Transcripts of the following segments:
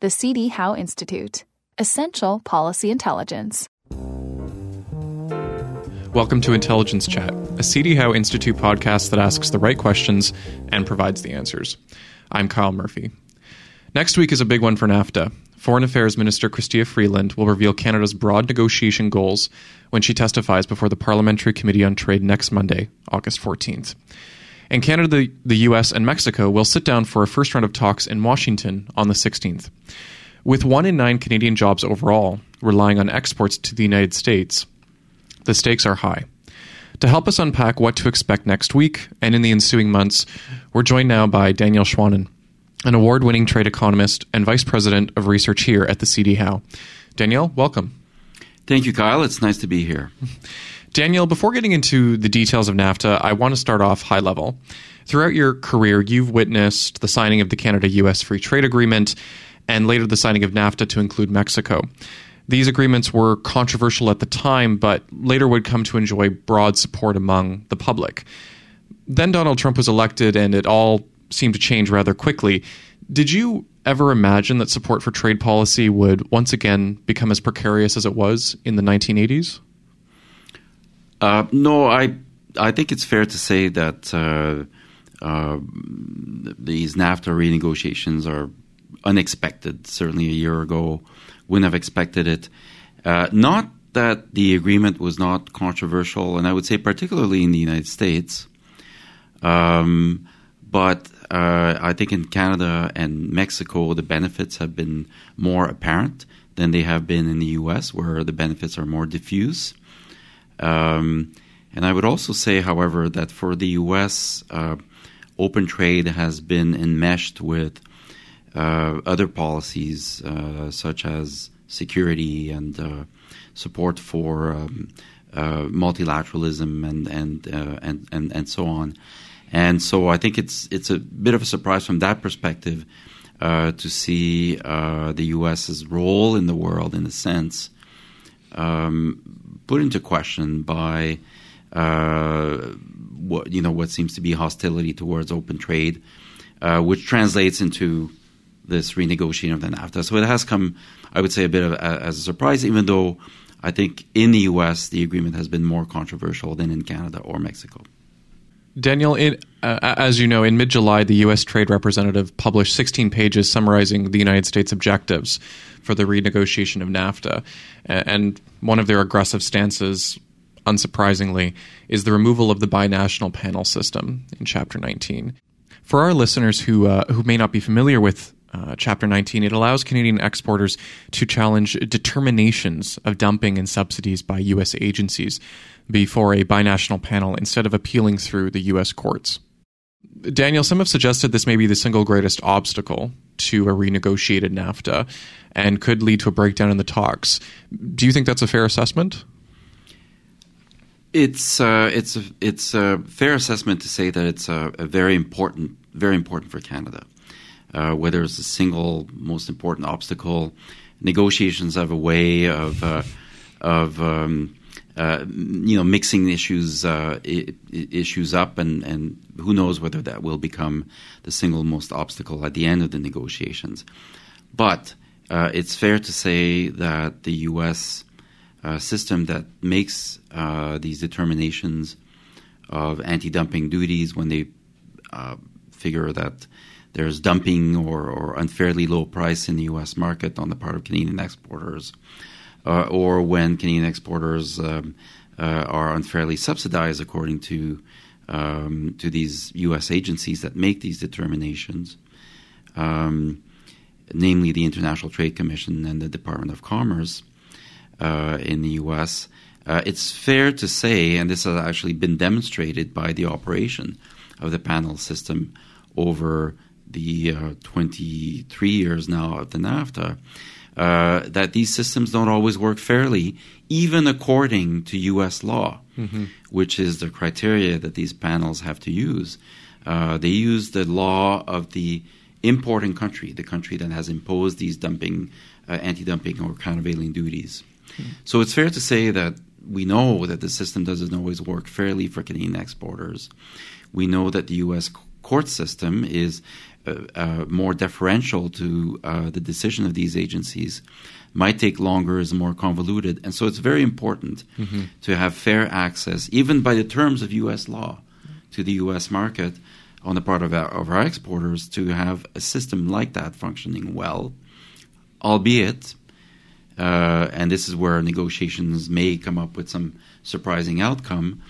The CD Howe Institute. Essential Policy Intelligence. Welcome to Intelligence Chat, a CD Howe Institute podcast that asks the right questions and provides the answers. I'm Kyle Murphy. Next week is a big one for NAFTA. Foreign Affairs Minister Chrystia Freeland will reveal Canada's broad negotiation goals when she testifies before the Parliamentary Committee on Trade next Monday, August 14th. In Canada, the, the US, and Mexico will sit down for a first round of talks in Washington on the 16th. With one in nine Canadian jobs overall relying on exports to the United States, the stakes are high. To help us unpack what to expect next week and in the ensuing months, we're joined now by Daniel Schwanen, an award winning trade economist and vice president of research here at the CD Howe. Danielle, welcome. Thank you, Kyle. It's nice to be here. Daniel, before getting into the details of NAFTA, I want to start off high level. Throughout your career, you've witnessed the signing of the Canada US Free Trade Agreement and later the signing of NAFTA to include Mexico. These agreements were controversial at the time, but later would come to enjoy broad support among the public. Then Donald Trump was elected, and it all seemed to change rather quickly. Did you ever imagine that support for trade policy would once again become as precarious as it was in the 1980s? Uh, no, I I think it's fair to say that uh, uh, these NAFTA renegotiations are unexpected. Certainly, a year ago, wouldn't have expected it. Uh, not that the agreement was not controversial, and I would say particularly in the United States. Um, but uh, I think in Canada and Mexico, the benefits have been more apparent than they have been in the U.S., where the benefits are more diffuse. Um, and I would also say, however, that for the U.S., uh, open trade has been enmeshed with uh, other policies uh, such as security and uh, support for um, uh, multilateralism and and, uh, and and and so on. And so I think it's it's a bit of a surprise from that perspective to see the U.S.'s role in the world, in a sense, um, put into question by uh, what you know what seems to be hostility towards open trade, uh, which translates into this renegotiating of the NAFTA. So it has come, I would say, a bit of a, as a surprise, even though I think in the U.S. the agreement has been more controversial than in Canada or Mexico. Daniel, uh, as you know, in mid July, the U.S. Trade Representative published 16 pages summarizing the United States objectives for the renegotiation of NAFTA. And one of their aggressive stances, unsurprisingly, is the removal of the binational panel system in Chapter 19. For our listeners who, uh, who may not be familiar with uh, Chapter 19, it allows Canadian exporters to challenge determinations of dumping and subsidies by U.S. agencies before a binational panel instead of appealing through the U.S. courts. Daniel, some have suggested this may be the single greatest obstacle to a renegotiated NAFTA and could lead to a breakdown in the talks. Do you think that's a fair assessment? It's uh, it's it's a fair assessment to say that it's a, a very important very important for Canada. Uh, whether it's the single most important obstacle, negotiations have a way of uh, of um, uh, you know, mixing issues uh, I- issues up, and, and who knows whether that will become the single most obstacle at the end of the negotiations. But uh, it's fair to say that the U.S. Uh, system that makes these determinations of anti-dumping duties when they figure that there's dumping or, or unfairly low price in the U.S. market on the part of Canadian exporters uh, or when Canadian exporters um, uh, are unfairly subsidized according to um, to these U.S. agencies that make these determinations, um, namely the International Trade Commission and the Department of Commerce uh, in the U.S. Uh, it's fair to say, and this has actually been demonstrated by the operation of the panel system over the uh, 23 years now of the NAFTA, uh, that these systems don't always work fairly, even according to U.S. law, mm-hmm. which is the criteria that these panels have to use. Uh, they use the law of the importing country, the country that has imposed these dumping, uh, anti-dumping or countervailing duties. Mm-hmm. So it's fair to say that we know that the system doesn't always work fairly for Canadian exporters. We know that the U.S court system is uh, uh, more deferential to uh, the decision of these agencies might take longer, is more convoluted. And so it's very important mm-hmm. to have fair access, even by the terms of U.S. law, to the U.S. market on the part of our, of our exporters to have a system like that functioning well, albeit, uh, and this is where negotiations may come up with some surprising outcome.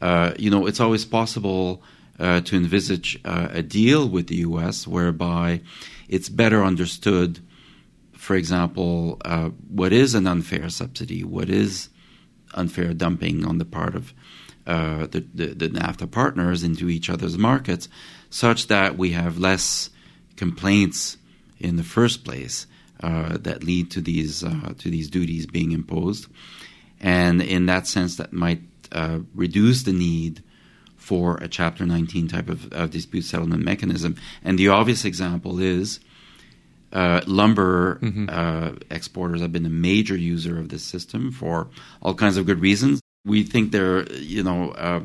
Uh, you know, it's always possible uh, to envisage uh, a deal with the U.S. whereby it's better understood for example, uh, what is an unfair subsidy? What is unfair dumping on the part of uh, the, the, the, NAFTA partners into each other's markets, such that we have less complaints in the first place uh, that lead to these uh, to these duties being imposed, and in that sense, that might uh, reduce the need for a Chapter 19 type of, of dispute settlement mechanism. And the obvious example is uh, lumber mm-hmm. uh, exporters have been a major user of this system for all kinds of good reasons. We think they're, you know, uh,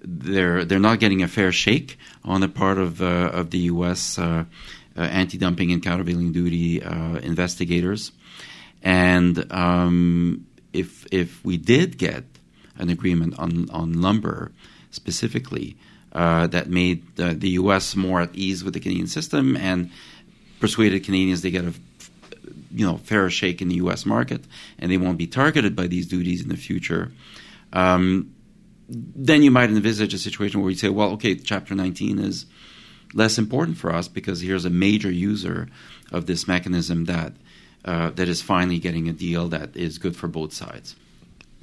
they're they're not getting a fair shake on the part of uh, of the U.S. Uh, uh, anti-dumping and countervailing duty investigators, and um, if if we did get an agreement on on lumber specifically that made the U.S. more at ease with the Canadian system and persuaded Canadians they get a you know fairer shake in the U.S. market, and they won't be targeted by these duties in the future. Um, then you might envisage a situation where you say, well, okay, Chapter 19 is less important for us because here's a major user of this mechanism that uh, that is finally getting a deal that is good for both sides.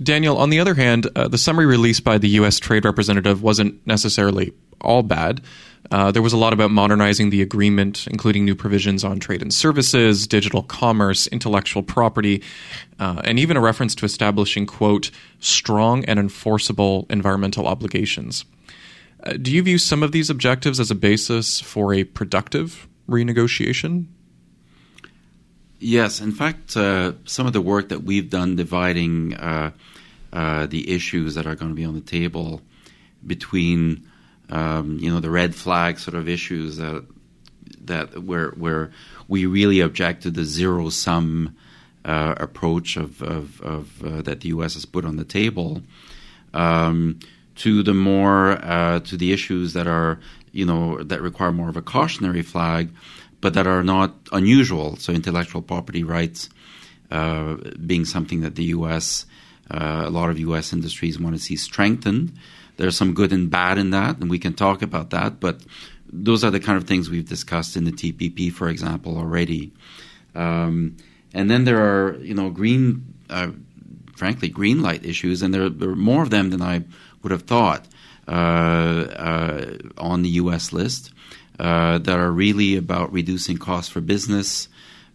Daniel, on the other hand, uh, the summary released by the U.S. Trade Representative wasn't necessarily all bad. Uh, there was a lot about modernizing the agreement, including new provisions on trade and services, digital commerce, intellectual property, uh, and even a reference to establishing, quote, strong and enforceable environmental obligations. Uh, do you view some of these objectives as a basis for a productive renegotiation? Yes. In fact, uh, some of the work that we've done dividing uh, uh, the issues that are going to be on the table between um, you know, the red flag sort of issues that that where where we really object to the zero sum uh, approach of, of, of uh, that the U.S. has put on the table, um, to the more uh, to the issues that are you know that require more of a cautionary flag, but that are not unusual. So intellectual property rights uh, being something that the U.S. Uh, a lot of U.S. industries want to see strengthened. There's some good and bad in that, and we can talk about that. But those are the kind of things we've discussed in the TPP, for example, already. Um, and then there are, you know, green, uh, frankly, green light issues, and there, there, are more of them than I would have thought uh, uh, on the U.S. list uh, that are really about reducing costs for business,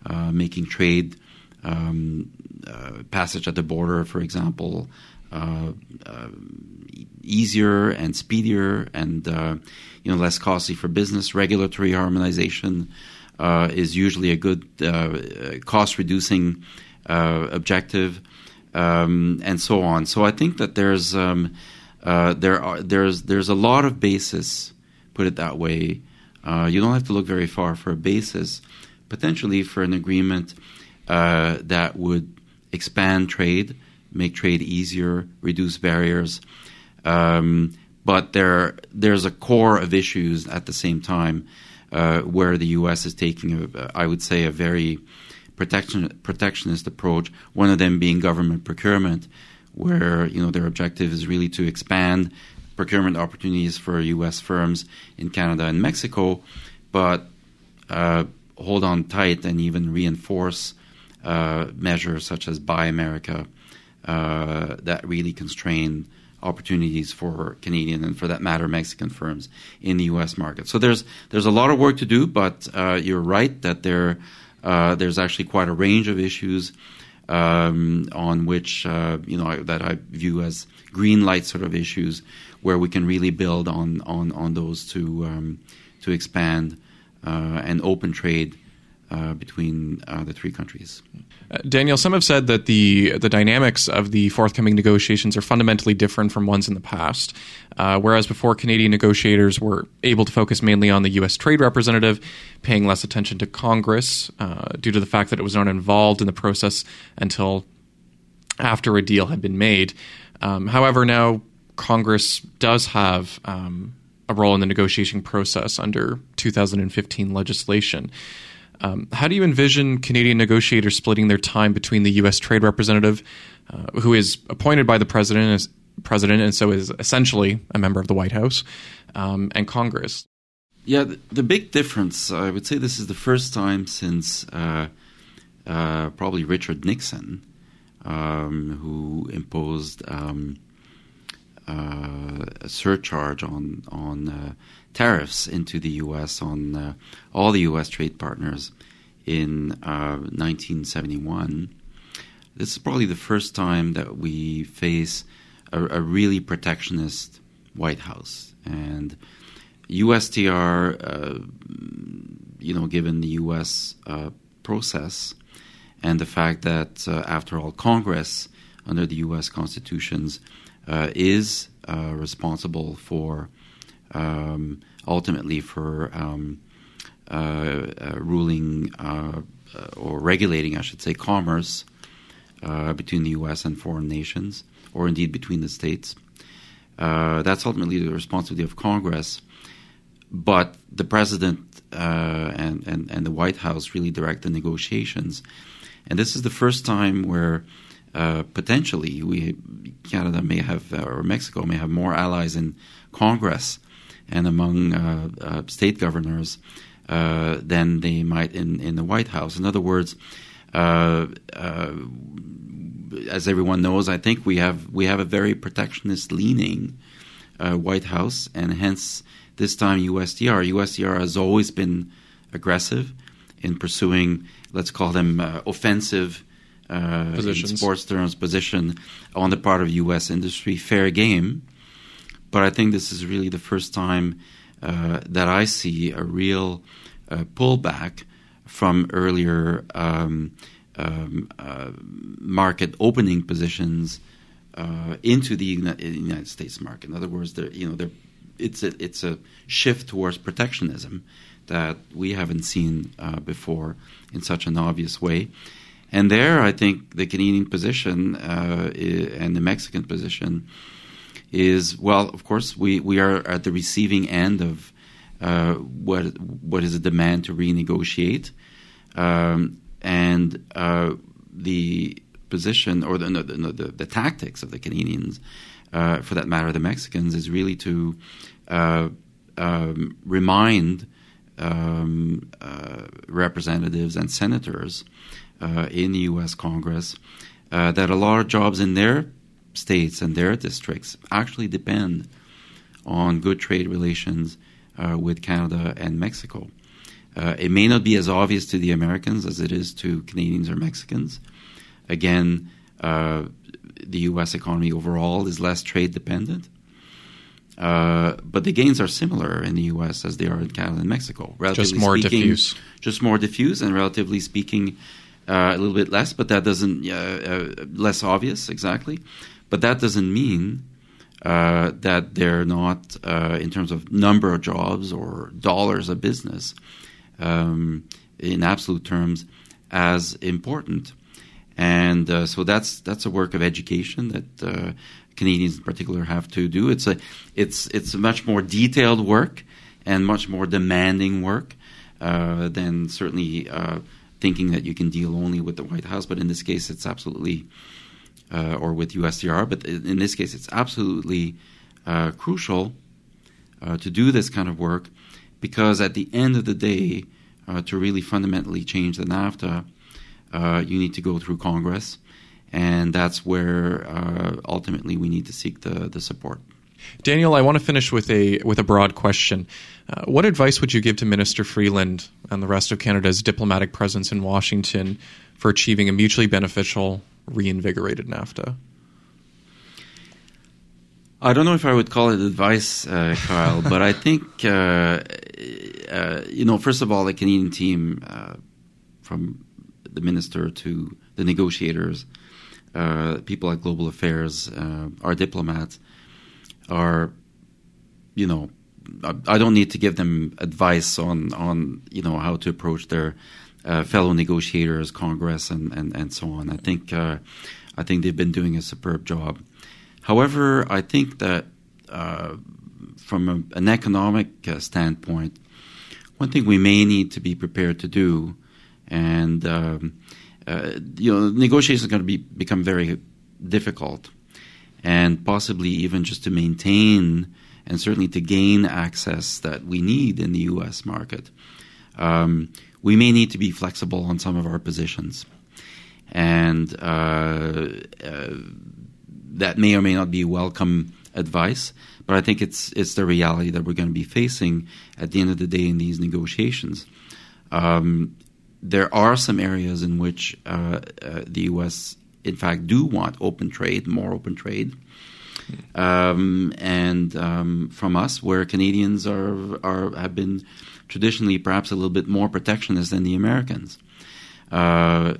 uh, making trade um, uh, passage at the border, for example, easier and speedier and uh, you know less costly for business. Regulatory harmonization uh, is usually a good uh, cost reducing uh, objective, um, and so on. So I think that there's um, uh, there are there's there's a lot of basis, put it that way. You don't have to look very far for a basis, potentially for an agreement that would expand trade, make trade easier, reduce barriers. Um, but there there's a core of issues at the same time uh, where the U.S. is taking, a, I would say, a very protection, protectionist approach. One of them being government procurement, where you know their objective is really to expand procurement opportunities for U.S. firms in Canada and Mexico, but uh, hold on tight and even reinforce uh, measures such as Buy America uh, that really constrain opportunities for Canadian and, for that matter, Mexican firms in the U.S. market. So there's there's a lot of work to do, but uh, you're right that there uh, there's actually quite a range of issues um, on which uh, you know that I view as green light sort of issues where we can really build on on on those to um, to expand uh, and open trade. Uh, between uh, the three countries. Uh, Daniel, some have said that the the dynamics of the forthcoming negotiations are fundamentally different from ones in the past. Uh, whereas before, Canadian negotiators were able to focus mainly on the U.S. trade representative, paying less attention to Congress uh, due to the fact that it was not involved in the process until after a deal had been made. Um, however, now Congress does have um, a role in the negotiation process under 2015 legislation. Um, how do you envision Canadian negotiators splitting their time between the U.S. Trade Representative, uh, who is appointed by the president, as president, and so is essentially a member of the White House, um, and Congress? Yeah, the, the, big difference, I would say, this is the first time since uh, uh, probably Richard Nixon, um, who imposed um, uh, a surcharge on on uh, tariffs into the U.S. on uh, all the U.S. trade partners in 1971. This is probably the first time that we face a, a really protectionist White House and USTR. Uh, you know, given the U.S. Uh, process and the fact that, uh, after all, Congress under the U.S. constitutions uh, is uh, responsible for um, ultimately for um, uh, uh, ruling or regulating, I should say, commerce between the U.S. and foreign nations, or indeed between the states. that's ultimately the responsibility of Congress. But the president and, and, and the White House really direct the negotiations. And this is the first time where uh, potentially we Canada may have uh, or Mexico may have more allies in Congress and among uh, uh state governors uh, than they might in, in the White House. In other words, as everyone knows, I think we have we have a very protectionist leaning White House, and hence this time USTR. USTR has always been aggressive in pursuing, let's call them offensive uh, in sports terms position on the part of U.S. industry, fair game. But I think this is really the first time uh, that I see a real uh, pullback from earlier um, um, uh, market opening positions uh, into the United States market. In other words, you know, it's a, it's a shift towards protectionism that we haven't seen uh, before in such an obvious way. And there, I think the Canadian position uh, and the Mexican position is well. Of course, we, we are at the receiving end of uh, what what is a demand to renegotiate, um, and uh, the position or the, the, the, the tactics of the Canadians, uh, for that matter, the Mexicans, is really to uh, um, remind um, uh, representatives and senators uh, in the U.S. Congress that a lot of jobs in their states and their districts actually depend on good trade relations uh, with Canada and Mexico. Uh, it may not be as obvious to the Americans as it is to Canadians or Mexicans. Again, uh, the U.S. economy overall is less trade dependent. Uh, but the gains are similar in the U.S. as they are in Canada and Mexico. Relatively just more speaking, diffuse. Just more diffuse, and relatively speaking, uh, a little bit less, but that doesn't uh, uh, less obvious exactly. But that doesn't mean uh, that they're not, uh, in terms of number of jobs or dollars of business, um, in absolute terms, as important. And uh, so that's that's a work of education that Canadians in particular have to do. It's a it's it's a much more detailed work and much more demanding work than certainly thinking that you can deal only with the White House, but in this case, it's absolutely, uh, or with USTR, but in this case, it's absolutely uh, crucial uh, to do this kind of work because at the end of the day, uh, to really fundamentally change the NAFTA, uh, you need to go through Congress, and that's where ultimately we need to seek the, the support. Daniel, I want to finish with a with a broad question. Uh, what advice would you give to Minister Freeland and the rest of Canada's diplomatic presence in Washington for achieving a mutually beneficial, reinvigorated NAFTA? I don't know if I would call it advice, uh, Kyle, but I think uh, uh, you know. First of all, the Canadian team uh, from the minister to the negotiators, uh, people at Global Affairs, uh, our diplomats, are, you know, I don't need to give them advice on on you know how to approach their uh, fellow negotiators, Congress, and, and, and so on. I think uh, I think they've been doing a superb job. However, I think that uh, from a, an economic uh, standpoint, one thing we may need to be prepared to do, and um, uh, you know, negotiations are going to be become very difficult, and possibly even just to maintain and certainly to gain access that we need in the U.S. market. Um, we may need to be flexible on some of our positions. And uh, uh, that may or may not be welcome advice, but I think it's it's the reality that we're going to be facing at the end of the day in these negotiations. Um, there are some areas in which uh, uh the U.S. in fact do want open trade, more open trade, um, and um, from us, where Canadians are are have been traditionally perhaps a little bit more protectionist than the Americans. Uh,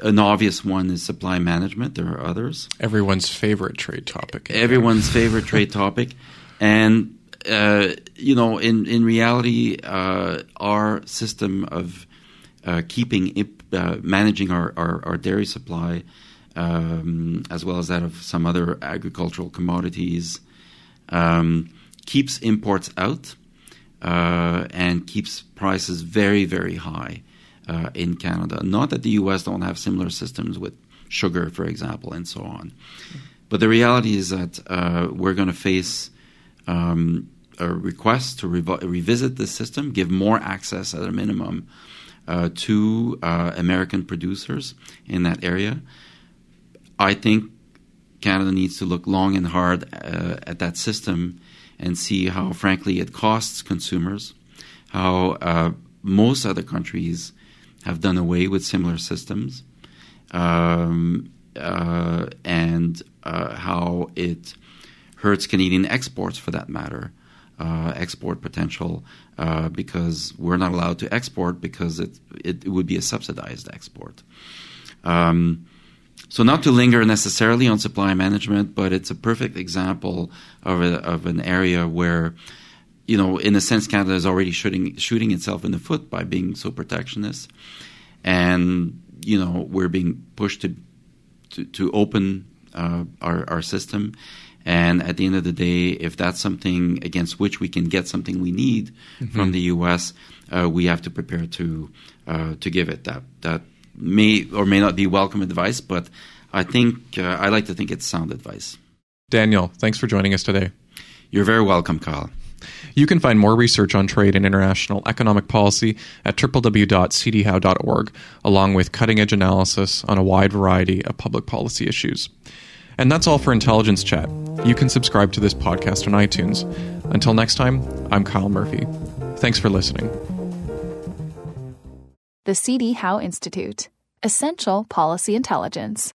an obvious one is supply management. There are others. Everyone's favorite trade topic. Everyone's favorite trade topic, and uh, you know, in in reality, uh, our system of uh, keeping uh, managing our, our, our, dairy supply, um, as well as that of some other agricultural commodities, um, keeps imports out uh, and keeps prices very, very high uh, in Canada. Not that the U.S. don't have similar systems with sugar, for example, and so on. But the reality is that uh, we're going to face um, a request to rev- revisit the system, give more access at a minimum uh, to uh, American producers in that area. I think Canada needs to look long and hard at that system and see how, frankly, it costs consumers, how uh, most other countries have done away with similar systems, um, uh, and uh, how it hurts Canadian exports for that matter, uh, export potential, uh, because we're not allowed to export because it, it, would be a subsidized export. Um, so not to linger necessarily on supply management, but it's a perfect example of a, of an area where, you know, in a sense, Canada is already shooting shooting itself in the foot by being so protectionist, and you know we're being pushed to to, to open uh, our our system. And at the end of the day, if that's something against which we can get something we need mm-hmm. from the U.S., uh, we have to prepare to uh, to give it that that may or may not be welcome advice, but I think uh, I like to think it's sound advice. Daniel, thanks for joining us today. You're very welcome, Kyle. You can find more research on trade and international economic policy at www.cdhowe.org, along with cutting edge analysis on a wide variety of public policy issues. And that's all for Intelligence Chat. You can subscribe to this podcast on iTunes. Until next time, I'm Kyle Murphy. Thanks for listening. The CD Howe Institute Essential Policy Intelligence.